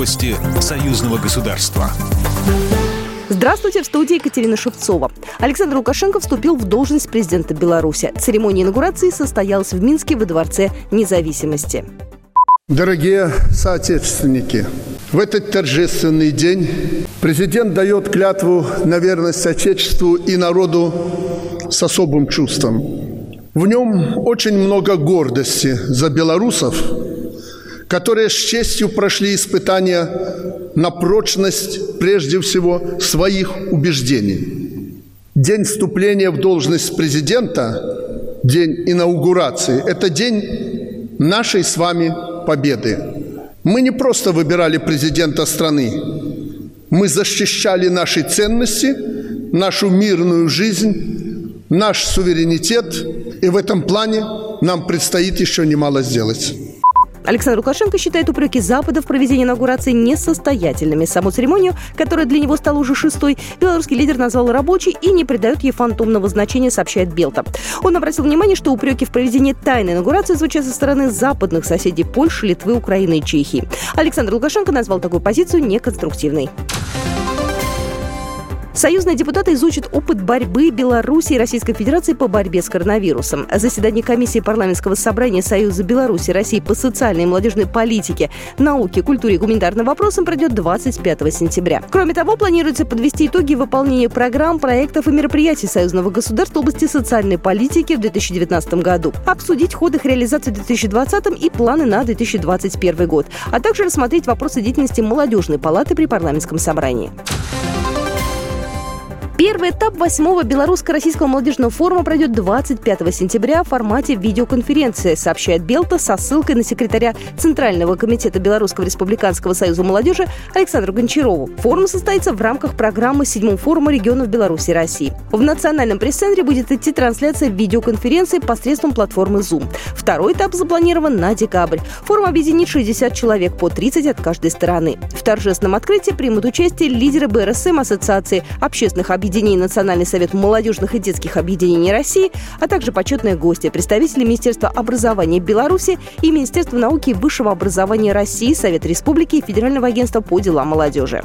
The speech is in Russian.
Новости союзного государства. Здравствуйте, в студии Екатерина Шевцова. Александр Лукашенко вступил в должность президента Беларуси. Церемония инаугурации состоялась в Минске во Дворце независимости. Дорогие соотечественники, в этот торжественный день президент дает клятву на верность Отечеству и народу с особым чувством. В нем очень много гордости за белорусов, которые с честью прошли испытания на прочность, прежде всего, своих убеждений. День вступления в должность президента, день инаугурации – это день нашей с вами победы. Мы не просто выбирали президента страны, мы защищали наши ценности, нашу мирную жизнь, наш суверенитет, и в этом плане нам предстоит еще немало сделать. Александр Лукашенко считает упреки Запада в проведении инаугурации несостоятельными. Саму церемонию, которая для него стала уже шестой, белорусский лидер назвал рабочей и не придает ей фантомного значения, сообщает Белта. Он обратил внимание, что упреки в проведении тайной инаугурации звучат со стороны западных соседей Польши, Литвы, Украины и Чехии. Александр Лукашенко назвал такую позицию неконструктивной. Союзные депутаты изучат опыт борьбы Беларуси и Российской Федерации по борьбе с коронавирусом. Заседание комиссии парламентского собрания Союза Беларуси и России по социальной и молодежной политике, науке, культуре и гуманитарным вопросам пройдет 25 сентября. Кроме того, планируется подвести итоги выполнения программ, проектов и мероприятий союзного государства в области социальной политики в 2019 году, обсудить ход их реализации в 2020 и планы на 2021 год, а также рассмотреть вопросы деятельности молодежной палаты при парламентском собрании. Первый этап восьмого белорусско-российского молодежного форума пройдет 25 сентября в формате видеоконференции, сообщает Белта со ссылкой на секретаря Центрального комитета Белорусского республиканского союза молодежи Александру Гончарову. Форум состоится в рамках программы седьмого форума регионов Беларуси и России. В национальном пресс-центре будет идти трансляция видеоконференции посредством платформы Zoom. Второй этап запланирован на декабрь. Форум объединит 60 человек по 30 от каждой стороны. В торжественном открытии примут участие лидеры БРСМ Ассоциации общественных объединений объединений Национальный совет молодежных и детских объединений России, а также почетные гости, представители Министерства образования Беларуси и Министерства науки и высшего образования России, Совет Республики и Федерального агентства по делам молодежи.